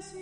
es